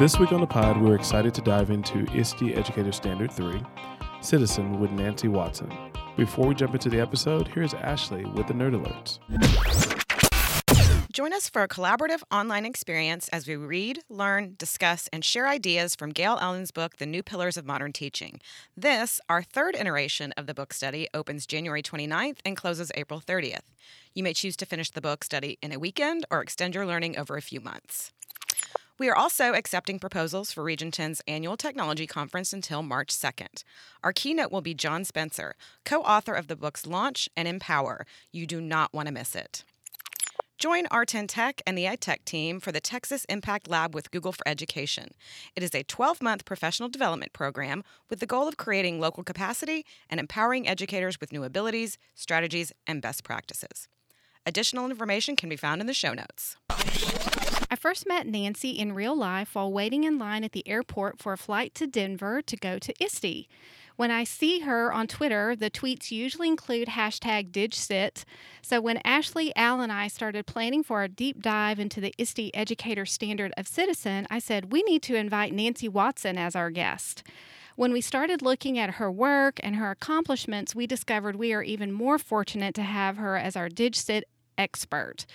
This week on the pod, we're excited to dive into ISTE Educator Standard 3, Citizen with Nancy Watson. Before we jump into the episode, here's Ashley with the Nerd Alerts. Join us for a collaborative online experience as we read, learn, discuss, and share ideas from Gayle Allen's book, The New Pillars of Modern Teaching. This, our third iteration of the book study, opens January 29th and closes April 30th. You may choose to finish the book study in a weekend or extend your learning over a few months. We are also accepting proposals for Region 10's annual technology conference until March 2nd. Our keynote will be John Spencer, co author of the books Launch and Empower. You do not want to miss it. Join R10 Tech and the EdTech team for the Texas Impact Lab with Google for Education. It is a 12 month professional development program with the goal of creating local capacity and empowering educators with new abilities, strategies, and best practices. Additional information can be found in the show notes. I first met Nancy in real life while waiting in line at the airport for a flight to Denver to go to ISTE. When I see her on Twitter, the tweets usually include hashtag DigCit. So when Ashley, Al, and I started planning for our deep dive into the ISTE Educator Standard of Citizen, I said we need to invite Nancy Watson as our guest. When we started looking at her work and her accomplishments, we discovered we are even more fortunate to have her as our DigCit expert.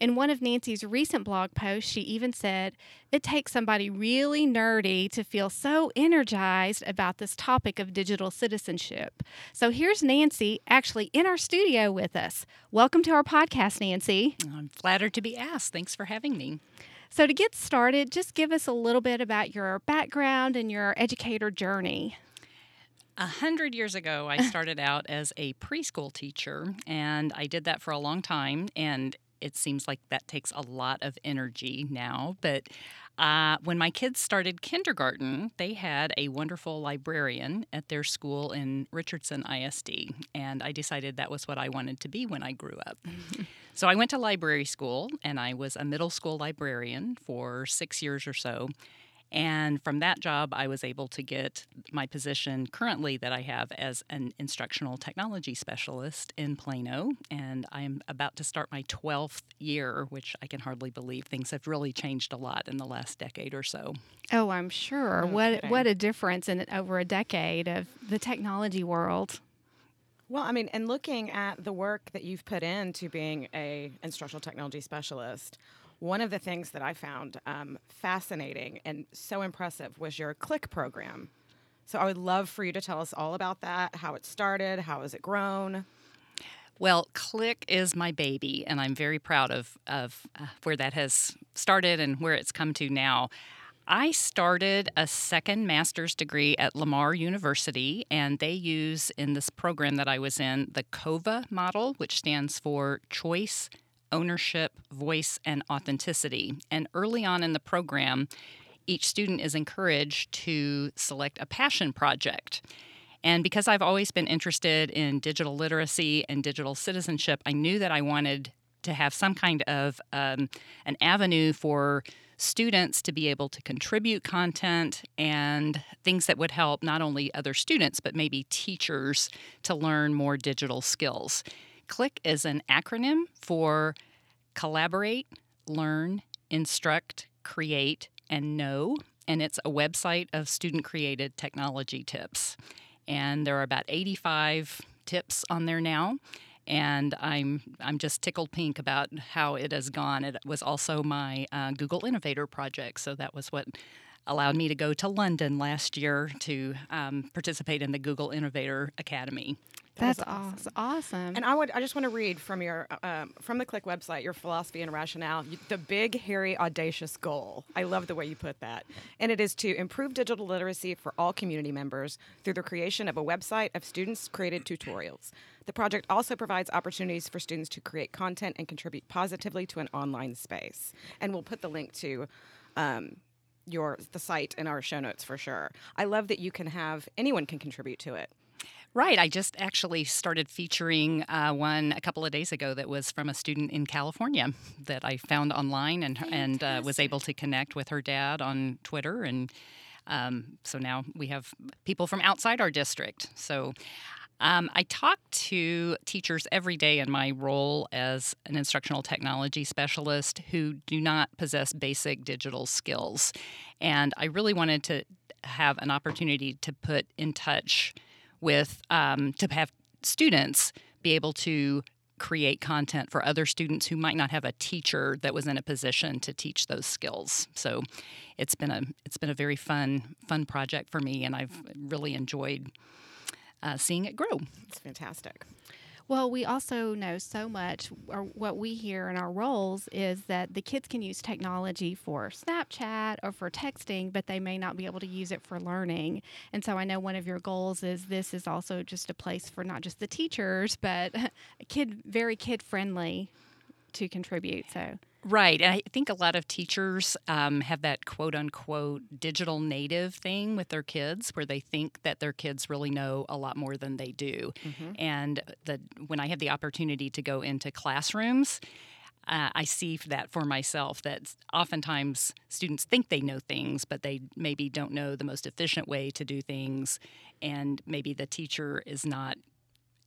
In one of Nancy's recent blog posts, she even said, It takes somebody really nerdy to feel so energized about this topic of digital citizenship. So here's Nancy actually in our studio with us. Welcome to our podcast, Nancy. I'm flattered to be asked. Thanks for having me. So, to get started, just give us a little bit about your background and your educator journey. A hundred years ago, I started out as a preschool teacher, and I did that for a long time. And it seems like that takes a lot of energy now. But uh, when my kids started kindergarten, they had a wonderful librarian at their school in Richardson ISD, and I decided that was what I wanted to be when I grew up. so I went to library school, and I was a middle school librarian for six years or so. And from that job, I was able to get my position currently that I have as an instructional technology specialist in Plano. And I'm about to start my 12th year, which I can hardly believe. Things have really changed a lot in the last decade or so. Oh, I'm sure. Okay. What, what a difference in over a decade of the technology world. Well, I mean, and looking at the work that you've put into being a instructional technology specialist, one of the things that I found um, fascinating and so impressive was your Click program. So I would love for you to tell us all about that, how it started, how has it grown. Well, Click is my baby, and I'm very proud of of uh, where that has started and where it's come to now. I started a second master's degree at Lamar University, and they use in this program that I was in the COVA model, which stands for Choice, ownership, voice, and authenticity. And early on in the program, each student is encouraged to select a passion project. And because I've always been interested in digital literacy and digital citizenship, I knew that I wanted to have some kind of um, an avenue for students to be able to contribute content and things that would help not only other students but maybe teachers to learn more digital skills. CLICK is an acronym for Collaborate, Learn, Instruct, Create, and Know. And it's a website of student created technology tips. And there are about 85 tips on there now and I'm I'm just tickled pink about how it has gone. It was also my uh, Google Innovator project, so that was what allowed me to go to London last year to um, participate in the Google Innovator Academy. That's awesome. awesome. And I would I just want to read from your uh, um, from the Click website your philosophy and rationale. The big, hairy, audacious goal. I love the way you put that. And it is to improve digital literacy for all community members through the creation of a website of students created tutorials. The project also provides opportunities for students to create content and contribute positively to an online space. And we'll put the link to. Um, your the site in our show notes for sure. I love that you can have anyone can contribute to it. Right. I just actually started featuring uh, one a couple of days ago that was from a student in California that I found online and and uh, was able to connect with her dad on Twitter and um, so now we have people from outside our district. So Um, I talk to teachers every day in my role as an instructional technology specialist who do not possess basic digital skills. And I really wanted to have an opportunity to put in touch with, um, to have students be able to create content for other students who might not have a teacher that was in a position to teach those skills. So it's been a it's been a very fun fun project for me and I've really enjoyed uh, seeing it grow. It's fantastic. Well, we also know so much, or what we hear in our roles is that the kids can use technology for Snapchat or for texting, but they may not be able to use it for learning. And so I know one of your goals is this is also just a place for not just the teachers, but kid very kid friendly to contribute. So Right. And I think a lot of teachers um, have that quote unquote digital native thing with their kids where they think that their kids really know a lot more than they do. Mm-hmm. And the, when I have the opportunity to go into classrooms, uh, I see that for myself that oftentimes students think they know things, but they maybe don't know the most efficient way to do things. And maybe the teacher is not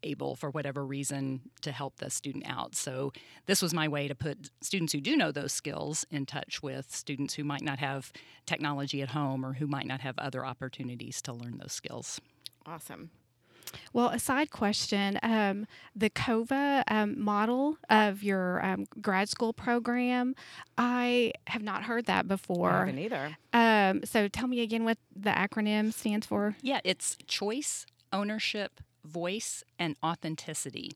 able, for whatever reason, to help the student out. So, this was my way to put students who do know those skills in touch with students who might not have technology at home or who might not have other opportunities to learn those skills. Awesome. Well, a side question um, the COVA um, model of your um, grad school program, I have not heard that before. I haven't either. Um, so tell me again what the acronym stands for. Yeah, it's Choice, Ownership, voice and authenticity.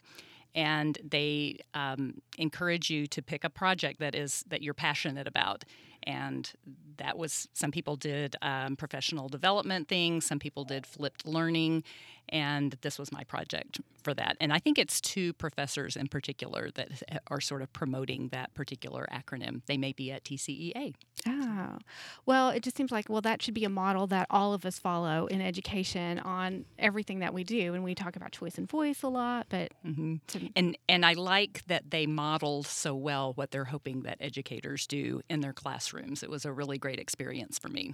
And they um, encourage you to pick a project that is that you're passionate about and that was some people did um, professional development things some people did flipped learning and this was my project for that. And i think it's two professors in particular that are sort of promoting that particular acronym. They may be at tcea oh. Well it just seems like well that should be a model that all of us follow in education on everything that we do. And we talk about choice and voice a lot but mm-hmm. to- and and i like that they modeled so well what they're hoping that educators do in their classrooms it was a really great experience for me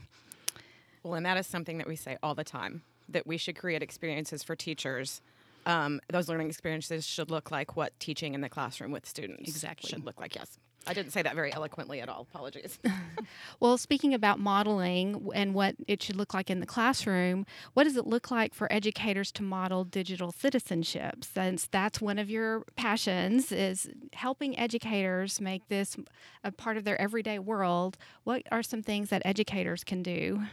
well and that is something that we say all the time that we should create experiences for teachers. Um, those learning experiences should look like what teaching in the classroom with students exactly should look like. Yes. I didn't say that very eloquently at all. Apologies. well, speaking about modeling and what it should look like in the classroom, what does it look like for educators to model digital citizenship? Since that's one of your passions is helping educators make this a part of their everyday world. What are some things that educators can do?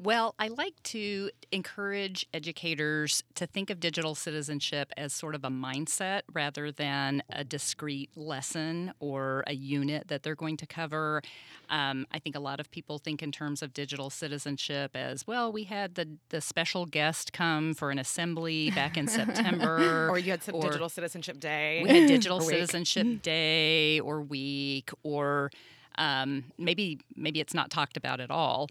Well, I like to encourage educators to think of digital citizenship as sort of a mindset rather than a discrete lesson or a unit that they're going to cover. Um, I think a lot of people think in terms of digital citizenship as well, we had the, the special guest come for an assembly back in September. or you had or Digital Citizenship Day. We had Digital Citizenship Day or week or um, maybe maybe it's not talked about at all.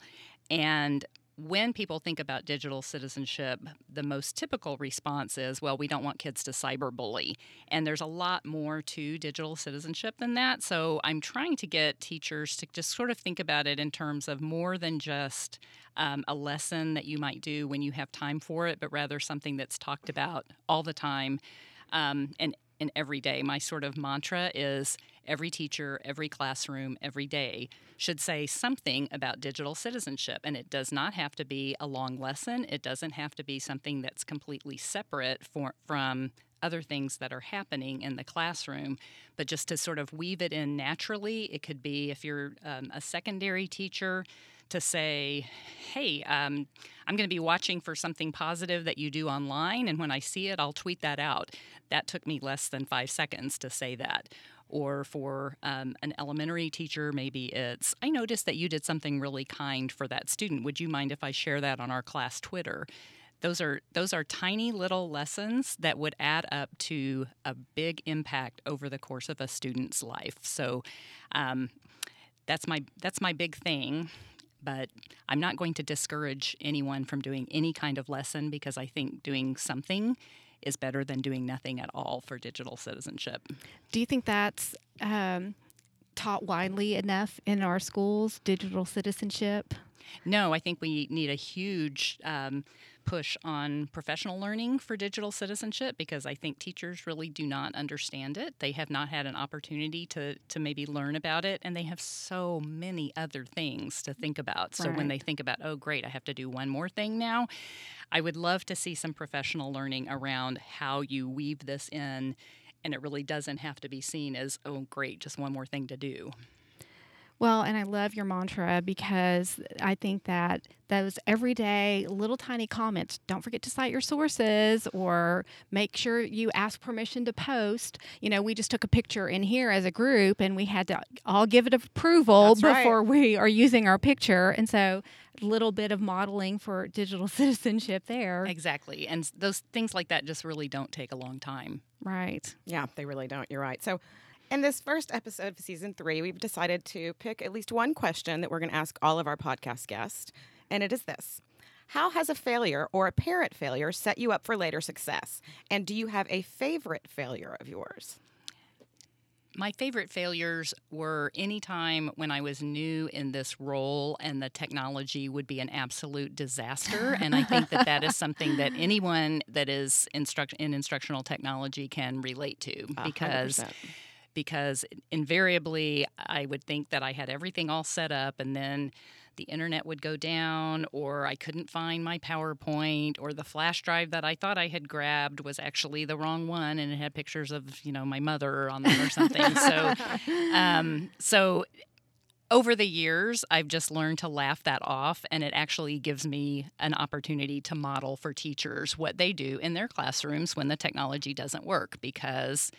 And when people think about digital citizenship, the most typical response is, well, we don't want kids to cyberbully. And there's a lot more to digital citizenship than that. So I'm trying to get teachers to just sort of think about it in terms of more than just um, a lesson that you might do when you have time for it, but rather something that's talked about all the time. Um, and and every day. My sort of mantra is every teacher, every classroom, every day should say something about digital citizenship. And it does not have to be a long lesson, it doesn't have to be something that's completely separate for, from other things that are happening in the classroom, but just to sort of weave it in naturally. It could be if you're um, a secondary teacher to say, hey, um, I'm going to be watching for something positive that you do online, and when I see it, I'll tweet that out. That took me less than five seconds to say that. Or for um, an elementary teacher, maybe it's, I noticed that you did something really kind for that student. Would you mind if I share that on our class Twitter? those are those are tiny little lessons that would add up to a big impact over the course of a student's life. So um, that's my that's my big thing but I'm not going to discourage anyone from doing any kind of lesson because I think doing something is better than doing nothing at all for digital citizenship. Do you think that's um, taught widely enough in our schools, digital citizenship? No, I think we need a huge um, push on professional learning for digital citizenship because I think teachers really do not understand it. They have not had an opportunity to, to maybe learn about it, and they have so many other things to think about. So when they think about, oh, great, I have to do one more thing now, I would love to see some professional learning around how you weave this in. And it really doesn't have to be seen as, oh, great, just one more thing to do. Well, and I love your mantra because I think that those everyday little tiny comments, don't forget to cite your sources or make sure you ask permission to post. You know, we just took a picture in here as a group and we had to all give it approval That's right. before we are using our picture. And so, a little bit of modeling for digital citizenship there. Exactly. And those things like that just really don't take a long time. Right. Yeah, they really don't. You're right. So, in this first episode of season three, we've decided to pick at least one question that we're going to ask all of our podcast guests. And it is this How has a failure or a parent failure set you up for later success? And do you have a favorite failure of yours? My favorite failures were any time when I was new in this role and the technology would be an absolute disaster. and I think that that is something that anyone that is instruct- in instructional technology can relate to because 100%. Because invariably I would think that I had everything all set up and then the internet would go down or I couldn't find my PowerPoint or the flash drive that I thought I had grabbed was actually the wrong one and it had pictures of, you know, my mother on them or something. so um so over the years, I've just learned to laugh that off, and it actually gives me an opportunity to model for teachers what they do in their classrooms when the technology doesn't work because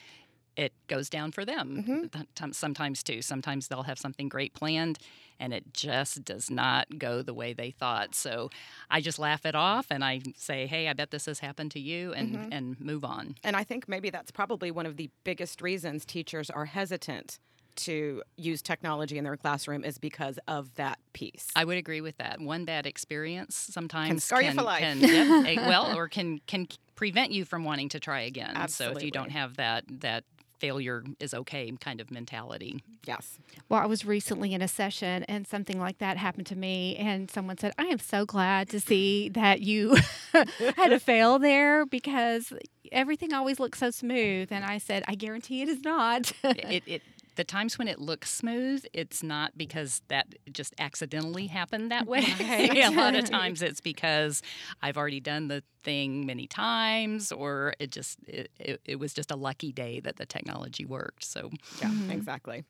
it goes down for them mm-hmm. th- tom- sometimes too. Sometimes they'll have something great planned and it just does not go the way they thought. So I just laugh it off and I say, hey, I bet this has happened to you and, mm-hmm. and move on. And I think maybe that's probably one of the biggest reasons teachers are hesitant to use technology in their classroom is because of that piece. I would agree with that. One bad experience sometimes can scar you for life. can- yep, well, or can can prevent you from wanting to try again. Absolutely. So if you don't have that that failure is okay kind of mentality. yes. Well, I was recently in a session and something like that happened to me. And someone said, I am so glad to see that you had a fail there because everything always looks so smooth. And I said, I guarantee it is not. it, it the times when it looks smooth, it's not because that just accidentally happened that way. Right. a lot of times it's because I've already done the thing many times, or it just it, it, it was just a lucky day that the technology worked. So Yeah, exactly.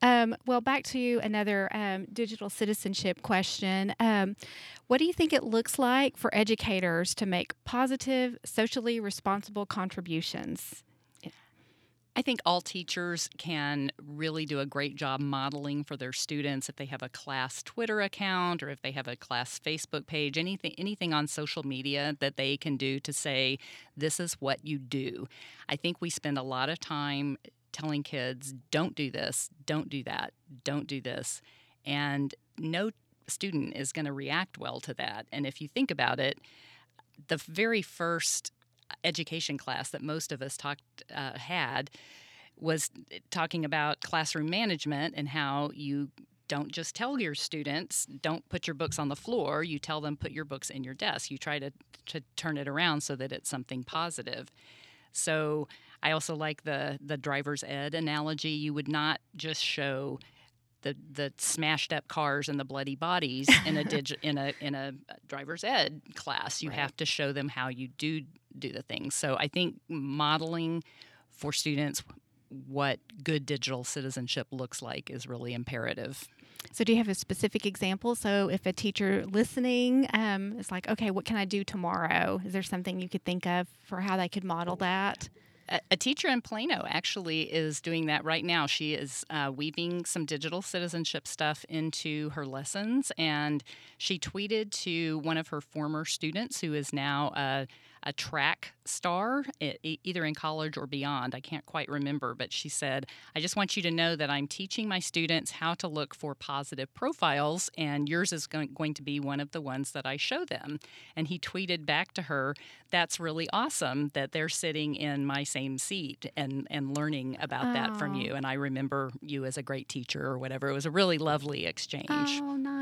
Um, well, back to you, another um, digital citizenship question. Um, what do you think it looks like for educators to make positive, socially responsible contributions? I think all teachers can really do a great job modeling for their students if they have a class Twitter account or if they have a class Facebook page, anything anything on social media that they can do to say this is what you do. I think we spend a lot of time telling kids don't do this, don't do that, don't do this. And no student is going to react well to that. And if you think about it, the very first education class that most of us talked uh, had was talking about classroom management and how you don't just tell your students don't put your books on the floor you tell them put your books in your desk. You try to, to turn it around so that it's something positive. So i also like the the driver's ed analogy. You would not just show the the smashed up cars and the bloody bodies in a digi- in a in a driver's ed class. You have to show them how you do do the things. So I think modeling for students what good digital citizenship looks like is really imperative. So, do you have a specific example? So, if a teacher listening um, is like, okay, what can I do tomorrow? Is there something you could think of for how they could model that? A, a teacher in Plano actually is doing that right now. She is uh, weaving some digital citizenship stuff into her lessons, and she tweeted to one of her former students, who is now a, a track star, either in college or beyond. I can't quite remember, but she said, I just want you to know that I'm teaching my students how to look for positive profiles, and yours is going, to be one of the ones that I show them. And he tweeted back to her, That's really awesome that they're sitting in my same seat and, and learning about that from you. And I remember you as a great teacher or whatever. It was a really lovely exchange. Oh, nice.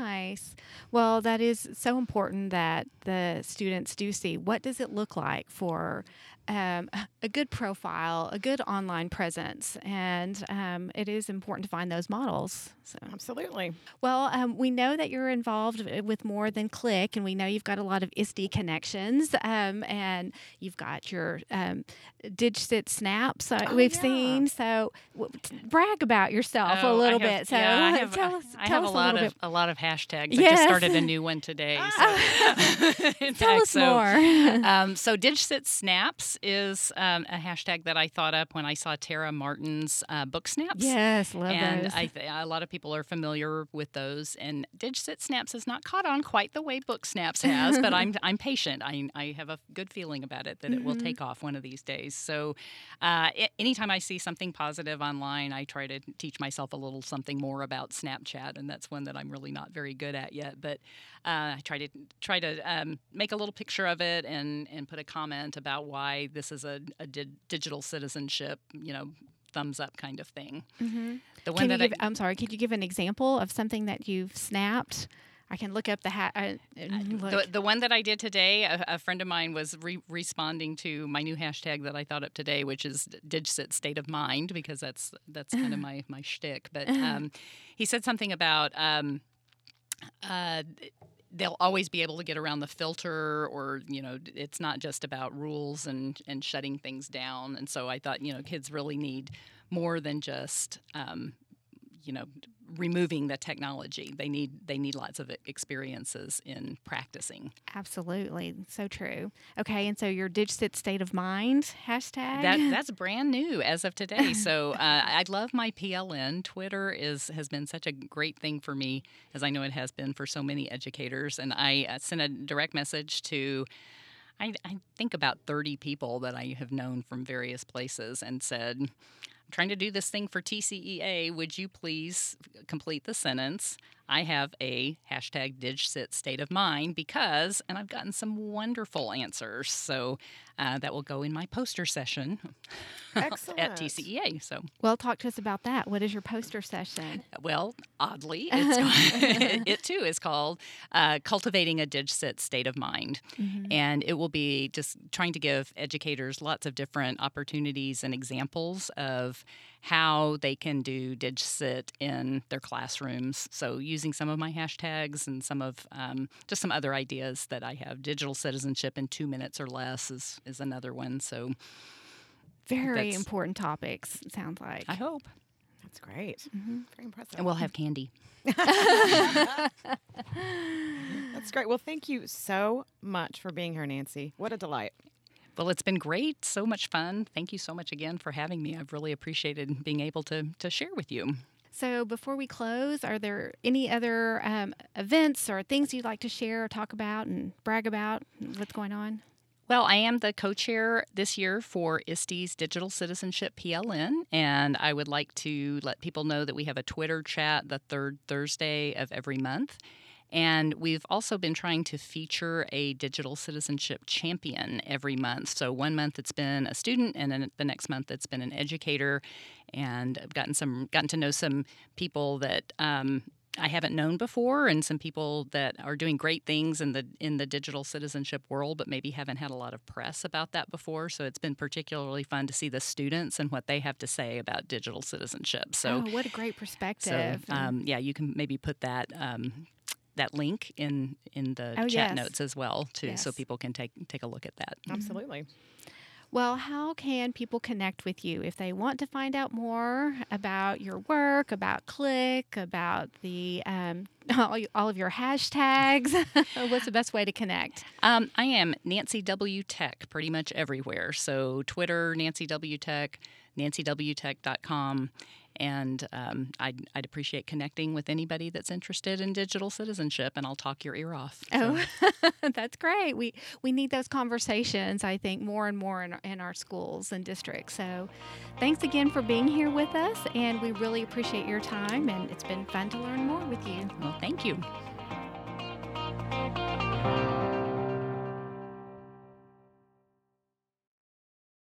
Well, that is so important that the students do see what does it look like for um, a good profile, a good online presence, and um, it is important to find those models. So. Absolutely. Well, um, we know that you're involved with more than Click, and we know you've got a lot of ISTE connections, um, and you've got your um, DigCit snaps uh, Oh, we've yeah. seen. So, w- brag about yourself Oh, a little have- bit. So, yeah, I have, tell us, I tell us a lot little of bit. a lot of hashtags. I just started a new one today. So. Tell fact, us so, more. um, so DigCit Snaps is um, a hashtag that I thought up when I saw Tara Martin's uh, book snaps. yes, love and those. I th- a lot of people are familiar with those. And DigCit Snaps has not caught on quite the way Book Snaps has, but I'm I'm patient. I, I have a good feeling about it that it will Mm-hmm. take off one of these days. So, uh, a- anytime I see something positive online, I try to teach myself a little something more about Snapchat, and that's one that I'm really not very good at yet. But uh, I try to try to um, make a little picture of it and and put a comment about why this is a, a di- digital citizenship, you know, thumbs up kind of thing. Mhm. The one Can that give, I, I'm sorry. Could you give an example of something that you've snapped? I can look up the hat. Uh. The, the one that I did today, a, a friend of mine was re- responding to my new hashtag that I thought up today, which is DigCit State of Mind, because that's that's kind of my my shtick. But um, he said something about. Um, uh, they'll always be able to get around the filter or you know it's not just about rules and and shutting things down. And so i thought you know kids really need more than just um, you know removing the technology. They need they need lots of experiences in practicing. Absolutely, so true. Okay, and so your DigCit state of mind hashtag. that that's brand new as of today. So uh, i love my pln twitter is has been such a great thing for me as i know it has been for so many educators. And i uh, sent a direct message to I, I think about 30 people that I have known from various places and said, trying to do this thing for TCEA. Would you please complete the sentence? I have a hashtag DigCit state of mind because, and I've gotten some wonderful answers. So uh, that will go in my poster session Excellent. at TCEA. So, well, talk to us about that. What is your poster session? well, oddly, it's it too is called uh, Cultivating a DigCit State of Mind. And it will be just trying to give educators lots of different opportunities and examples of how they can do DigCit in their classrooms. So, using some of my hashtags and some of um, just some other ideas that I have. Digital citizenship in two minutes or less is, is another one. So, Very important topics. It sounds like. I hope. That's great. Mm-hmm. Very impressive. And we'll have candy. That's great. Well, thank you so much for being here, Nancy. What a delight. Well, it's been great. So much fun. Thank you so much again for having me. I've really appreciated being able to, to share with you. So, before we close, are there any other um, events or things you'd like to share or talk about and brag about? What's going on? Well, I am the co chair this year for ISTE's Digital Citizenship PLN, and I would like to let people know that we have a Twitter chat the third Thursday of every month. And we've also been trying to feature a digital citizenship champion every month. So one month it's been a student, and then the next month it's been an educator. And I've gotten some gotten to know some people that um, I haven't known before, and some people that are doing great things in the in the digital citizenship world, but maybe haven't had a lot of press about that before. So it's been particularly fun to see the students and what they have to say about digital citizenship. So oh, what a great so, perspective. um, yeah, you can maybe put that um, that link in in the Oh, chat yes. notes as well, too, so people can take take a look at that. Absolutely. Well, how can people connect with you if they want to find out more about your work, about Click, about the um, all, all of your hashtags? What's the best way to connect? Um, I am Nancy W Tech pretty much everywhere. So Twitter, Nancy W Tech, NancyWTech.com, And um, I'd, I'd, appreciate connecting with anybody that's interested in digital citizenship, and I'll talk your ear off. So. Oh, that's great. We we need those conversations. I think more and more in, in our schools and districts. So, thanks again for being here with us, and we really appreciate your time. And it's been fun to learn more with you. Well, thank you.